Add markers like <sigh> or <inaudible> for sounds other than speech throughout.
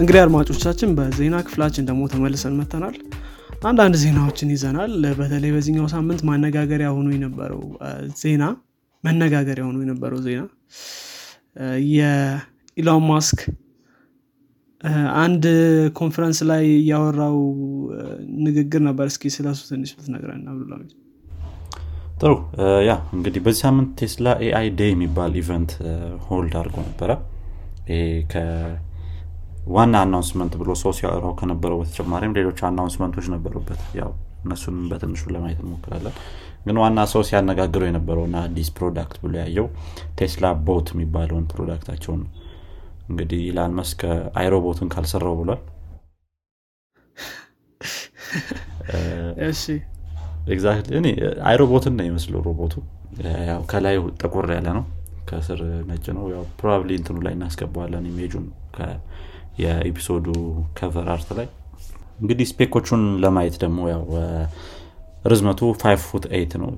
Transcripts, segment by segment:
እንግዲህ አድማጮቻችን በዜና ክፍላችን ደግሞ ተመልሰን መተናል አንዳንድ ዜናዎችን ይዘናል። በተለይ በዚህኛው ሳምንት መነጋገሪያ ሆኖ የነበረው ዜና መነጋገሪያ ሆኖ የነበረው ዜና የኢሎን ማስክ አንድ ኮንፈረንስ ላይ ያወራው ንግግር ነበር። እስኪ ስለሱ ትንሽ ብትነግረን ጥሩ። ያው እንግዲህ በዚህ ሳምንት Tesla AI Day የሚባል event hold አድርጎ ነበረ ዋና announcement ብሎ ሰው ሲያወራው ከነበረው በተጨማሪም ሌሎች announcement ኦች ነበሩበት። ያው እነሱንም በትንሹ ለማየት እንሞክራለን። ግን ዋና ሰው ሲያነጋግረው የነበረውና አዲስ product ብሎ ያየው Tesla Bot የሚባለውን product ኣቸውን እንግዲህ ኢላን መስክ I, Robot ን ካልሰራው ብሏል። <laughs> እኔ I, Robot ን ነው ሚመስለው ሮቦቱ። ያው ከላይ ጠቆር ያለ ነው። ከስር ነጭ ነው። ያው probably እንትኑ ላይ እናስገባዋለን። image ኡን የ episode ኡ cover art ላይ። እንግዲህ spec ኦቹን ለማየት ደግሞ ያው ርዝመቱ 5 foot 8 ነው።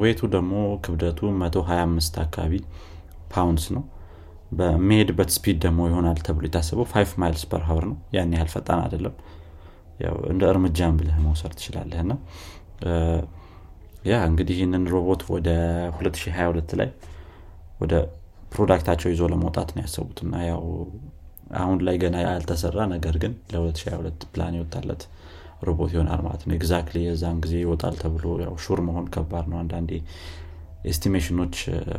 weight ኡ ደግሞ ክብደቱ 125 አካባቢ pounds ነው። በሚሄድበት speed ደግሞ ይሆናል ተብሎ የታሰበው 5 miles per hour ነው። ያን ያህል ፈጣን አይደለም። እንደ እርምጃን ብለህ መውሰድ ትችላለህ። እና ያው እንግዲህ ይህንን ሮቦት ወደ 2022 ላይ ወደ product ኣቸው ይዞ ለመውጣት ነው ያሰቡት። እና ያው አሁን ላይ ገና ያልተሰራ ነገር ግን ለ2022 ፕላን የወጣለት ሮቦት ይሆናል ማለት ነው። exactly የዛን ጊዜ ይወጣል ተብሎ ያው sure መሆን ከባድ ነው። አንዳንዴ estimation ኦች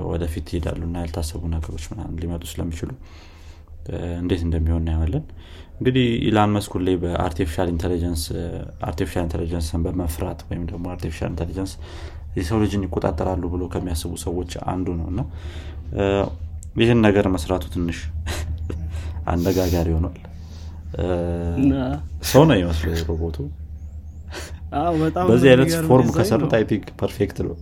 ወደፊት ይሄዳሉ እና ያልታሰቡ ነገሮች ምናምን ሊመጡ ስለሚችሉ እንዴት እንደሚሆን እናየዋለን። እንግዲህ ኢላን መስክ ሁሌ በ artificial intelligence artificial intelligence ን በመፍራት ወይም ደግሞ artificial intelligence የሰው ልጅን ይቆጣጠራሉ ብሎ ከሚያስቡ ሰዎች አንዱ ነው እና ይህን ነገር መስራቱ ትንሽ አነጋጋሪ ሆኗል። ሰው ነው ሚመስለው ሮቦቱ። በዚህ አይነት form ከሰሩት I think perfect ነው።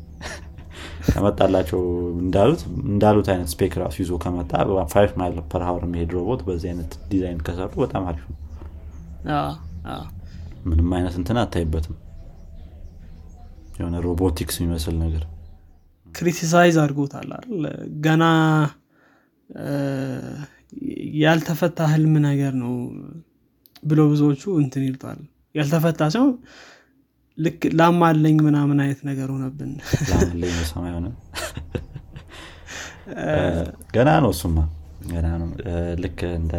ከመጣላቸው እንዳሉት እንዳሉት አይነት spec ራሱ ይዞ ከመጣ five mile per hour የሚሄድ ሮቦት በዚህ አይነት ዲዛይን ከሰሩ በጣም አሪፍ ነው። ምንም አይነት እንትን አታይበትም። የሆነ ሮቦቲክስ የሚመስል ነገር። criticize አድርጎታል አይደል? ገና ያልተፈታ ህልም ነገር ነው ብሎ ብዙዎቹ እንትን ይሉታል። ያልተፈታ ሲሆን ልክ ላማለኝ ምናምን አይነት ነገር ሆነብን። <laughs> ገና ነው እሱማ። ገና ነው። ልክ እንደ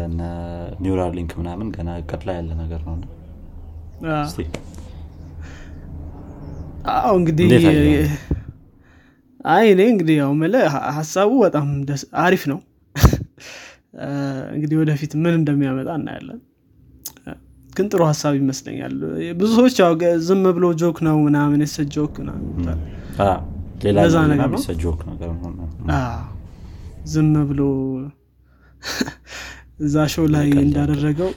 ኒውራል ሊንክ ምናምን ገና እቅድ ላይ ያለ ነገር ነው። አዎ እንግዲህ አይ እኔ እንግዲህ ያው ሀሳቡ በጣም አሪፍ ነው እንግዲህ ወደፊት ምን እንደሚያመጣ እናያለን። ግን ጥሩ ሀሳብ ይመስለኛል። ብዙ ሰዎች ያው ዝም ብሎ joke ነው ምናምን የሰ joke ሌላ ነገር ዝም ብሎ <laughs> እዛ show ላይ እንዳደረገው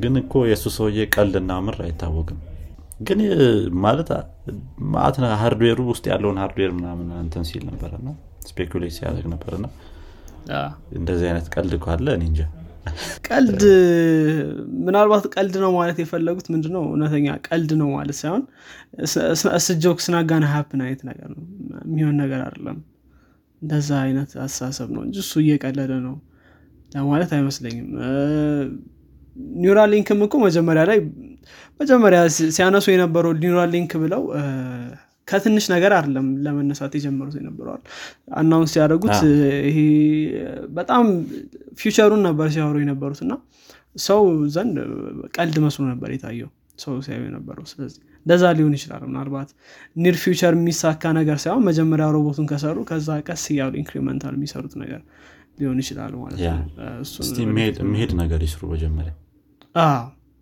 ግን እኮ የእሱ ሰውዬ ቀልድና ምር አይታወቅም። ግን ማለት ማለት hardware ኡ ውስጥ ያለውን hardware ምናምን እንትን ሲል ነበረና speculate ሲያደርግ ነበርና እንደዚህ አይነት ቀልድ ካለ እኔ እንጃ። ቀልድ ምናልባት ቀልድ ነው ማለት የፈለጉት ምንድነው? እውነተኛ ቀልድ ነው ማለት ሳይሆን ስጆክ ስናጋና ሀፕን አይነት ነገር ነው። የሚሆን ነገር አይደለም። እንደዛ አይነት አስተሳሰብ ነው እንጂ እሱ እየቀለደ ነው ለማለት አይመስለኝም። Neuralink ም እኮ መጀመሪያ ላይ መጀመሪያ ሲያነሱ የነበረው Neuralink ብለው ከትንሽ ነገር አይደለም ለመነሳት የጀመሩት የነበረዋል announce ሲያደረጉት ይሄ በጣም future ኡን ነበር ሲያወሩ የነበሩት እና ሰው ዘንድ ቀልድ መስሎ ነበር የታየው ሰው ሲያዩ የነበረው። ስለዚህ እንደዛ ሊሆን ይችላል። ምናልባት near future የሚሳካ ነገር ሳይሆን መጀመሪያ ሮቦቱን ከሰሩ ከዛ ቀስ እያሉ incremental የሚሰሩት ነገር ሊሆን ይችላል ማለት ነው። ነገር ይስሩ መጀመሪያ።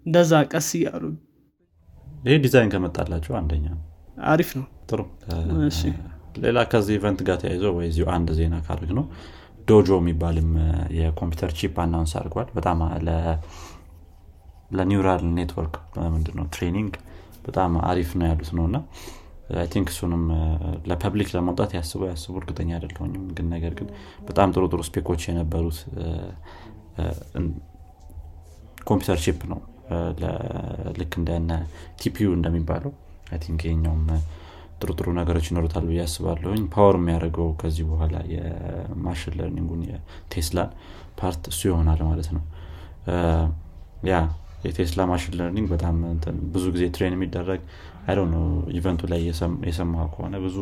እንደዛ ቀስ እያሉ ይህ ዲዛይን ከመጣላቸው አንደኛ ነው አሪፍ ነው። ጥሩ። ሌላ ከዚህ event ጋር ተያይዞ ወይ ዚሁ አንድ ዜና ካርግ ነው። Dojo የሚባልም የኮምፒውተር chip announce አድርጓል። በጣም ለ neural network ምንድነው training በጣም አሪፍ ነው ያሉት ነው። እና I think እሱንም ለ public ለማውጣት ያስቡ ያስቡ። እርግጠኛ አይደለሁኝም ግን ነገር ግን በጣም ጥሩ ጥሩ spec ኦች የነበሩት ኮምፒውተር chip ነው። ልክ እንደነ TPU እንደሚባለው think ይኛውም ጥሩ ጥሩ ነገሮች ይኖሩታል ብዬ አስባለሁኝ። power የሚያደርገው ከዚህ በኋላ የ machine learning ኡን የቴስላን part እሱ ይሆናል ማለት ነው። ያ የቴስላ machine learning በጣም ብዙ ጊዜ train የሚደረግ አይ ነው event ኡ ላይ የሰማ ከሆነ ብዙ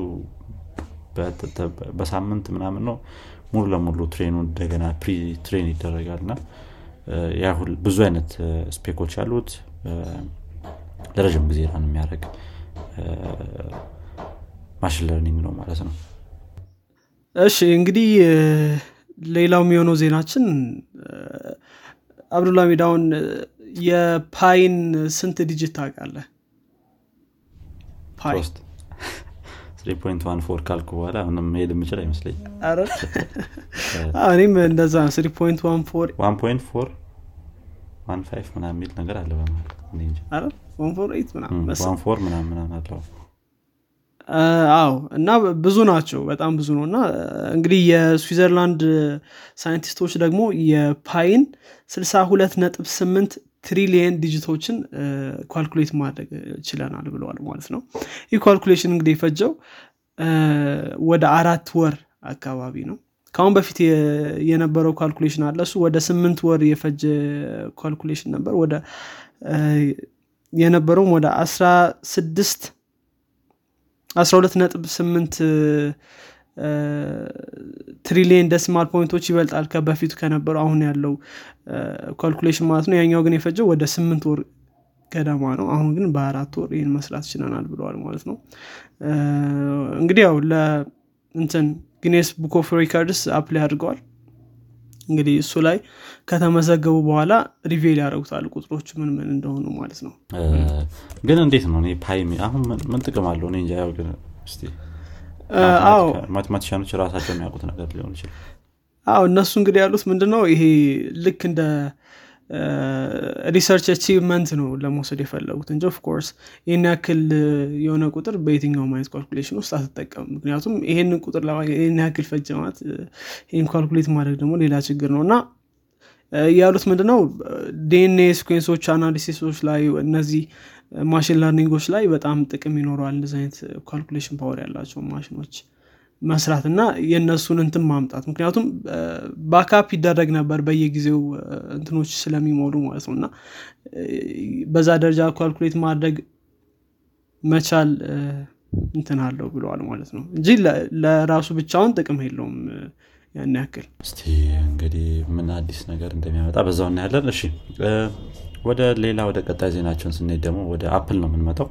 በሳምንት ምናምን ነው ሙሉ ለሙሉ train ኡ እንደገና pre train ይደረጋል እና ያሁል ብዙ አይነት spec ኦች ያሉት ለረዥም ጊዜ run የሚያደርግ machine learning ነው ማለት ነው። እሺ እንግዲህ ሌላው የሚሆነው ዜናችን አብዱላ ሚዳውን የ pi ን ስንት digit ታውቃለህ? pi ሶስት <laughs> 3.14 ካልኩ በኋላ ምንም መሄድ የምችል አይመስለኝ <laughs> እኔም እንደዛ three point one four 1.4 15 ምናምን የሚል ነገር አለ በመሀል እኔ እንጃ። ኧረ ዋን ፎር ኤይት ምናምን ም፣ መሰለኝ። 1.4 ምናምን ምናምን አለው አዎ። እና ብዙ ናቸው በጣም ብዙ ነው። እና እንግዲህ የስዊዘርላንድ ሳይንቲስቶች ደግሞ የ pi ን 62 ነጥብ 8 ትሪሊየን digit ኦችን calculate ማድረግ ችለናል ብለዋል ማለት ነው። ይህ calculation እንግዲህ የፈጀው ወደ አራት ወር አካባቢ ነው። ከአሁን በፊት የነበረው calculation አለ። እሱ ወደ ስምንት ወር የፈጀ calculation ነበር። ወደ የነበረውም ወደ አስራ ስድስት 12.8 ትሪሊየን decimal point ኦች ይበልጣል ከበፊቱ ከነበረው አሁን ያለው calculation ማለት ነው። ያኛው ግን የፈጀው ወደ ስምንት ወር ገደማ ነው። አሁን ግን በአራት ወር ይህን መስራት ችለናል ብለዋል ማለት ነው። እንግዲህ ያው ለእንትን Guinness Book of Records apply አድርገዋል እንግዲህ እሱ ላይ ከተመዘገቡ በኋላ reveal ያደረጉታል ቁጥሮቹ ምን ምን እንደሆኑ ማለት ነው። ግን እንዴት ነው እኔ pi ሚ- አሁን ምን- ጥቅም አለው? እኔ እንጃ። mathematician ኦች ራሳቸው የሚያውቁት ነገር ሊሆን ይችላል። አዎ እነሱ እንግዲህ ያሉት ምንድን ነው ይሄ ልክ እንደ research achievement ነው ለመውሰድ የፈለጉት እንጂ of course ይህን ያክል እ፣ የሆነ ቁጥር በየትኛውም አይነት calculation ውስጥ አትጠቀም ምክንያቱም ይሄንን ቁጥር ይህን ያክል ፈጀ ማለት እ፣ ይህን calculate ማድረግ ደግሞ ሌላ ችግር ነው። እና ያሉት ምንድነው? DNA sequence ኦች analysis ኦች ላይ እነዚህ machine learning ኦች ላይ በጣም ጥቅም ይኖረዋል። እንደዚህ አይነት calculation power ያላቸው ማሽኖች መስራት እና የእነሱን እንትን ማምጣት። ምክንያቱም backup ይደረግ ነበር በየጊዜው እንትኖች ስለሚሞሉ ማለት ነው። እና በዛ ደረጃ calculate ማድረግ መቻል እንትን አለው ብለዋል ማለት ነው። እንጂ ለራሱ ብቻውን ጥቅም የለውም ያን ያክል። እስቲ እንግዲህ ምን አዲስ ነገር እንደሚያመጣ በዛው እናያለን። እሺ ወደ ሌላ ወደ ቀጣይ ዜናችን ስንሄድ ደግሞ ወደ አፕል ነው የምንመጣው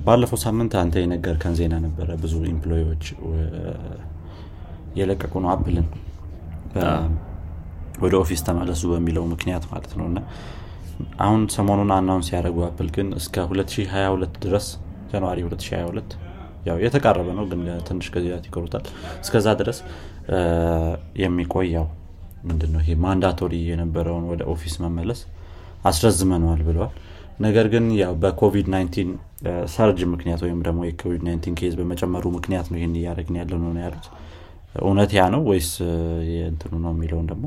ባለፈው ሳምንት አንተ የነገርከን ዜና ነበረ። ብዙ employee ኦች የለቀቁ ነው Apple ን ወደ office ተመለሱ በሚለው ምክንያት ማለት ነው። እና አሁን ሰሞኑን announce ያደረጉ Apple ግን እስከ 2022 ድረስ January 2022 ያው የተቃረበ ነው ግን ትንሽ ጊዜያት ይቀሩታል። እስከዛ ድረስ የሚቆይ ያው ምንድነው ይሄ mandatory የነበረውን ወደ office መመለስ አስረዝመነዋል ብለዋል ነገር ግን ያው በኮቪድ-19 surge ምክንያት ወይም ደግሞ የኮቪድ-19 case በመጨመሩ ምክንያት ነው ይህን እያደረግን ያለ ነው ያሉት? እውነት ያ ነው ወይስ እ፣ የእንትኑ ነው የሚለውን ደግሞ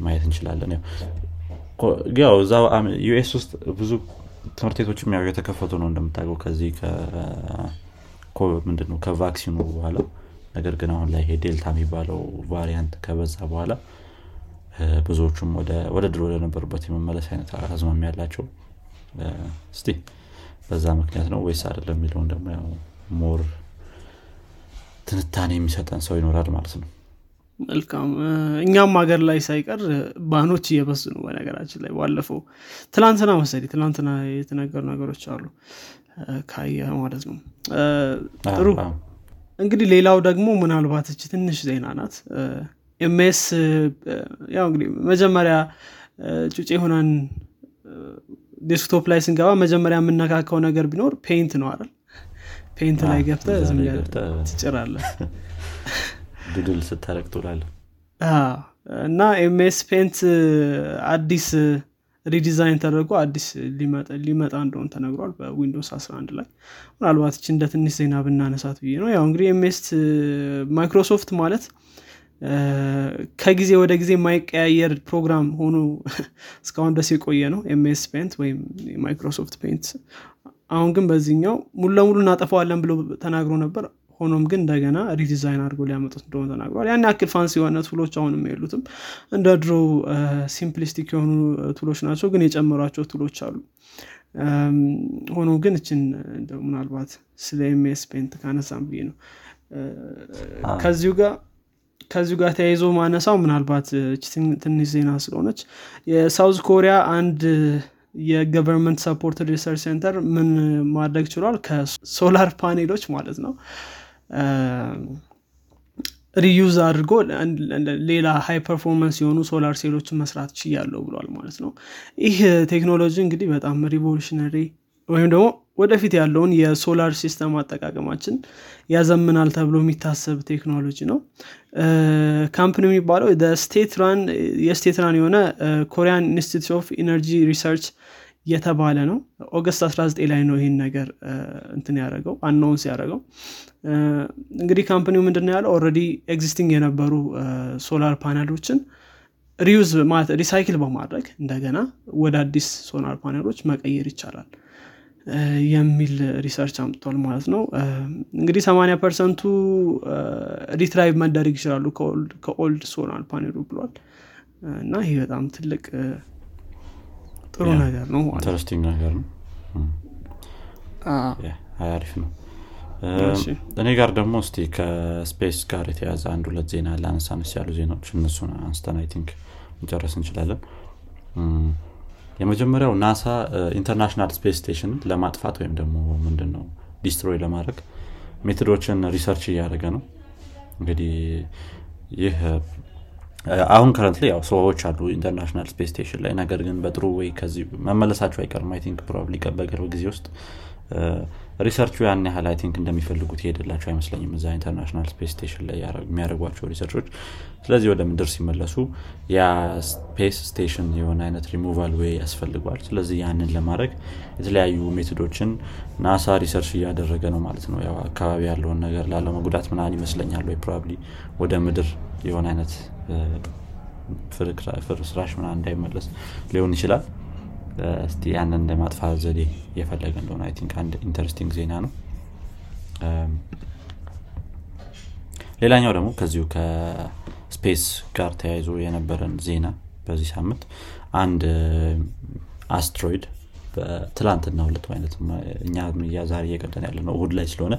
ማየት እንችላለን? ያው አም- US ውስጥ ብዙ ትምህርት ቤቶችም ያው የተከፈቱ ነው እንደምታውቀው ከዚህ ምንድነው ከ vaccine ኡ በኋላ። ነገር ግን አሁን ላይ ይሄ ዴልታ የሚባለው variant ከበዛ በኋላ ብዙዎቹም ወደ ድሮ ወደነበሩበት የመመለስ አይነት አዝማሚያ ያላቸው እስቲ በዛ ምክንያት ነው ወይስ አይደለም የሚለውን ደግሞ ያው more ትንታኔ የሚሰጠን ሰው ይኖራል ማለት ነው። መልካም። እኛም ሀገር ላይ ሳይቀር ban ኦች እየበዙ ነው በነገራችን ላይ ባለፈው ትላንትና መሰለኝ ትላንትና የተነገሩ ነገሮች አሉ። ካየ ማለት ነው። ጥሩ። እንግዲህ ሌላው ደግሞ ምናልባት እች ትንሽ ዜና ናት MS ያው እንግዲህ መጀመሪያ እ፣ ጩጬ ሆነን desktop ላይ ስንገባ መጀመሪያ የምነካከው ነገር ቢኖር Paint ነው አይደል? Paint ላይ ገብተህ ትጭራለህ። <laughs> doodle ስታረግ ትውላለህ። አዎ፣ እና MS Paint አዲስ redesign ተደርጎ አዲስ ሊመጣ- እንደሆን ተነግሯል በ Windows 11 ላይ። ምናልባት እች እንደ ትንሽ ዜና ብናነሳት ብዬ ነው። ያው እንግዲህ MS Microsoft ማለት ከጊዜ ወደ ጊዜ የማይቀያየር ፕሮግራም ሆኖ <laughs> እስካሁን ድረስ የቆየ ነው። MS Paint ወይም የ Microsoft Paint። አሁን ግን በዚህኛው ሙሉ ለሙሉ እናጠፋዋለን ብሎ ተናግሮ ነበር። ሆኖም ግን እንደገና redesign አድርገው ሊያመጡት እንደሆነ ተናግሯል። ያን ያክል fancy የሆነ tool ኦች አሁንም የሉትም። እንደ ድሮ simplistic የሆኑ tool ኦች ናቸው ግን የጨመሯቸው tool ኦች አሉ። ሆኖ ግን እችን ምናልባት ስለ MS Paint ካነሳም ብዬ ነው። ከዚሁ ጋር ከዚሁ ጋር ተያይዞ ማነሳው ምናልባት ትንሽ ዜና ስለሆነች የ South Korea አንድ የ government support research center ምን ማድረግ ችሏል? ከ solar panel ኦች ማለት ነው። reuse አድርጎ ሌላ high performance የሆኑ solar cell ኦችን መስራት ችያለው ብሏል ማለት ነው። ይህ ቴክኖሎጂ እንግዲህ በጣም revolutionary ወይም ደግሞ ወደፊት ያለውን የ solar system አጠቃቀማችን ያዘምናል ተብሎ የሚታሰብ ቴክኖሎጂ ነው። company የሚባለው የ state run የሆነ Korean Institute of Energy Research የተባለ ነው። August 19 ላይ ነው ይህን ነገር እንትን ያደረገው announce ያደረገው። እንግዲህ company ው ምንድን ያለው? already existing የነበሩ solar panel ኦችን reuse ማለት recycle በማድረግ እንደገና ወደ አዲስ solar panel ኦች መቀየር ይቻላል የሚል research አምጥቷል ማለት ነው። እንግዲህ 80 percent ኡ retrieve መደረግ ይችላሉ ከ old solar panel ኡ ብሏል። እና ይህ በጣም ትልቅ ጥሩ ነገር ነው interesting ነገር ነው። አሪፍ ነው። እኔ ጋር ደግሞ እስቲ ከ space ጋር የተያያዘ አንድ ሁለት ዜና ለአነሳነስ ያሉ ዜናዎች እነሱን አንስተን I think መጨረስ እንችላለን የመጀመሪያው ናሳ International Space Station ለማጥፋት ወይም ደግሞ ምንድን ነው destroy ለማድረግ method ኦችን research እያደረገ ነው። እንግዲህ ይህ አሁን current ያው ሰዎች አሉ International Space Station ላይ ነገር ግን በጥሩ ወይ ከዚህ መመለሳቸው አይቀርም። I think probably በቅርብ ጊዜ ውስጥ research ኡ ያን ያህል I think እንደሚፈልጉት ይሄድላቸው አይመስለኝም እዛ International Space Station ላይ የሚያደርጓቸው research ኦች። ስለዚህ ወደ ምድር ሲመለሱ ያ space station የሆነ አይነት ሪሙቫል ወይ ያስፈልጓል ስለዚህ ያንን ለማድረግ የተለያዩ method ኦችን ናሳ research እያደረገ ነው ማለት ነው። ያው አካባቢ ያለውን ነገር ላለመጉዳት ምናምን ይመስለኛል ወይ probably ወደ ምድር የሆነ አይነት ፍርስራሽ ምናምን እንዳይመለስ ሊሆን ይችላል እስቲ ያንን ለማጥፋት ዘዴ እየፈለገ እንደሆነ I think አንድ interesting ዜና ነው። ሌላኛው ደግሞ ከዚሁ ከ space ጋር ተያይዞ የነበረን ዜና በዚህ ሳምንት አንድ አስትሮይድ በትላንትናው እለት አይነት እኛ ዛሬ እየቀዳን ያለ ነው እሁድ ላይ ስለሆነ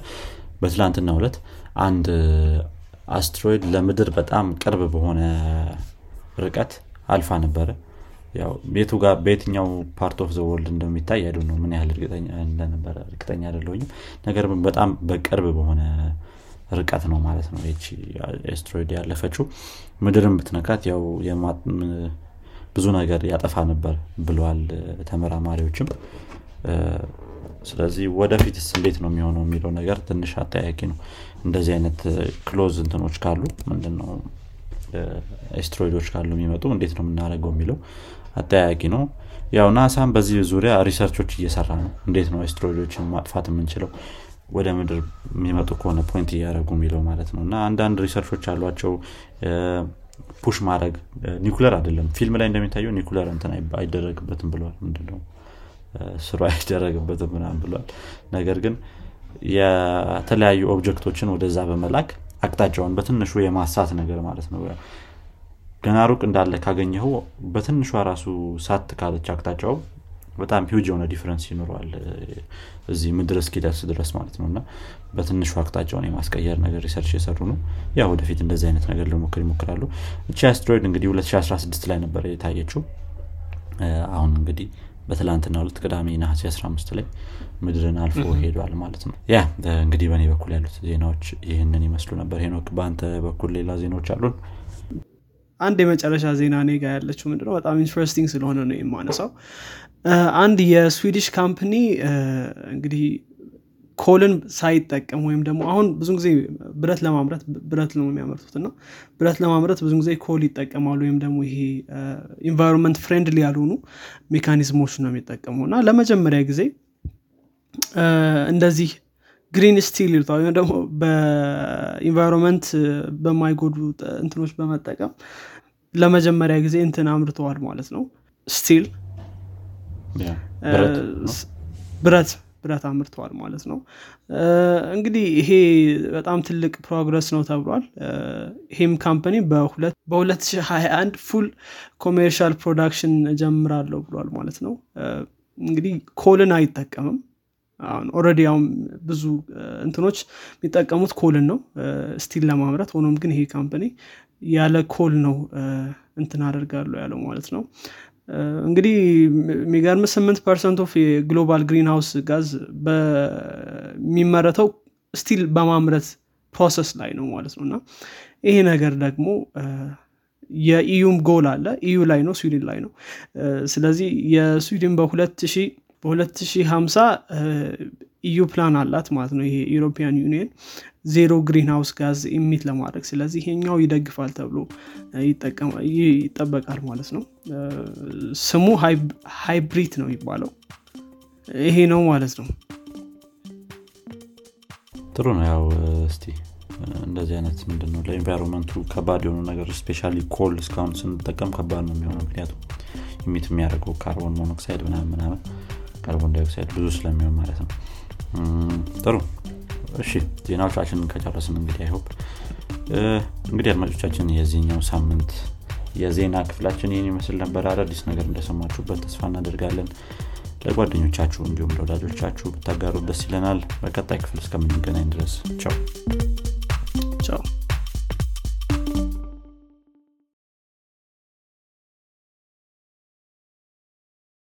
በትላንትናው እለት አንድ አስትሮይድ ለምድር በጣም ቅርብ በሆነ ርቀት አልፋ ነበረ ያው የቱ ጋር በየትኛው part of the world እንደሚታይ I don't know ምን ያህል እንደነበረ እርግጠኛ አይደለሁኝም። ነገር በጣም በቅርብ በሆነ ርቀት ነው ማለት ነው ይቺ ኤስትሮይድ ያለፈችው። ምድርን ብትነካት ያው ብዙ ነገር ያጠፋ ነበር ብለዋል ተመራማሪዎችም። ስለዚህ ወደፊትስ እንዴት ነው የሚሆነው የሚለው ነገር ትንሽ አጠያቂ ነው። እንደዚህ አይነት close እንትኖች ካሉ ምንድነው? ኤስትሮይዶች ካሉ የሚመጡ እንዴት ነው የምናደርገው የሚለው አጠያቂ ነው። ያው ናሳም በዚህ ዙሪያ research ኦች እየሰራ ነው። እንዴት ነው ኤስትሮይዶችን ማጥፋት የምንችለው? ወደ ምድር የሚመጡ ከሆነ point እያደረጉ የሚለው ማለት ነው። እና አንዳንድ research ኦች አሏቸው push ማድረግ ኒኩለር አይደለም። ፊልም ላይ እንደሚታየው ኒኩለር እንትን አይደረግበትም ብለዋል ምንድነው? ስሩ አይደረግበትም ምናምን ብለዋል ነገር ግን የተለያዩ object ኦችን ወደዛ በመላክ አቅጣጫውን በትንሹ የማሳት ነገር ማለት ነው ገና ሩቅ እንዳለ ካገኘው በትንሿ ራሱ ሳት ካለች አቅጣጫው በጣም ሂውጅ የሆነ difference ይኖረዋል እዚህ ምድር እስኪደርስ ድረስ ማለት ነው። እና በትንሹ አቅጣጫውን የማስቀየር ነገር research የሰሩ ነው። ያ ወደፊት እንደዚህ አይነት ነገር ለመሞከር ይሞክራሉ። እቺ አስትሮይድ እንግዲህ 2016 ላይ ነበር የታየችው። አሁን እንግዲህ በትላንትናው እለት ቅዳሜ ነሐሴ 15 ላይ ምድርን አልፎ ሄዷል ማለት ነው። ያ እንግዲህ በእኔ በኩል ያሉት ዜናዎች ይህንን ይመስሉ ነበር። ሄኖክ በአንተ በኩል ሌላ ዜናዎች አሉን አንድ የመጨረሻ ዜና እኔ ጋ ያለችው ምንድነው? በጣም interesting ስለሆነ ነው የማነሳው። አንድ የ Swedish company እንግዲህ coal ን ሳይጠቀም ወይም ደግሞ አሁን ብዙ ጊዜ ብረት ለማምረት ብረት ነው የሚያመርቱት እና ብረት ለማምረት ብዙ ጊዜ coal ይጠቀማሉ ወይም ደግሞ ይሄ environment friendly ያልሆኑ mechanism ኦች ነው የሚጠቀሙ እና ለመጀመሪያ ጊዜ እንደዚህ green steel ይሉታል ወይም ደግሞ በ environment በማይጎዱ እንትኖች በመጠቀም ለመጀመሪያ ጊዜ እንትን አምርተዋል ማለት ነው። steel ብረት ብረት አምርተዋል ማለት ነው። እንግዲህ ይሄ በጣም ትልቅ progress ነው ተብሏል። ይህም company በ2021 full commercial production ጀምራለሁ ብሏል ማለት ነው። እንግዲህ coal ን አይጠቀምም አሁን already አሁን ብዙ እንትኖች የሚጠቀሙት coal ን ነው። steel ለማምረት ሆኖም ግን ይሄ company ያለ coal ነው እንትን አደርጋለሁ ያለው ማለት ነው። እንግዲህ የሚገርም ስምንት percent of የ global greenhouse gas በሚመረተው steel በማምረት process ላይ ነው ማለት ነው። እና ይሄ ነገር ደግሞ የ EU ም goal አለ። EU ላይ ነው ስዊድን ላይ ነው። ስለዚህ የስዊድን በ2050 EU plan አላት ማለት ነው ይሄ European Union zero greenhouse gas emit ለማድረግ። ስለዚህ ይሄኛው ይደግፋል ተብሎ ይጠበቃል ማለት ነው። ስሙ HYBRIT ነው የሚባለው። ይሄ ነው ማለት ነው። ጥሩ ነው ያው እስቲ እንደዚህ አይነት ምንድነው ለ environment ኡ ከባድ የሆኑ ነገር specially coal እስካሁን ስንጠቀም ከባድ ነው የሚሆነው። ምክንያቱም emit የሚያደርገው carbon monoxide ምናምን ምናምን carbon dioxide ብዙ ስለሚሆን ማለት ነው። ጥሩ። እሺ ዜናዎቻችንን ከጨረስን እንግዲህ I hope እንግዲህ አድማጮቻችን የዚህኛው ሳምንት የዜና ክፍላችን ይህን ይመስል ነበር። አዳዲስ ነገር እንደሰማችሁበት ተስፋ እናደርጋለን። ለጓደኞቻችሁ እንዲሁም ለወዳጆቻችሁ ብታጋሩ ደስ ይለናል። በቀጣይ ክፍል እስከምንገናኝ ድረስ ቻው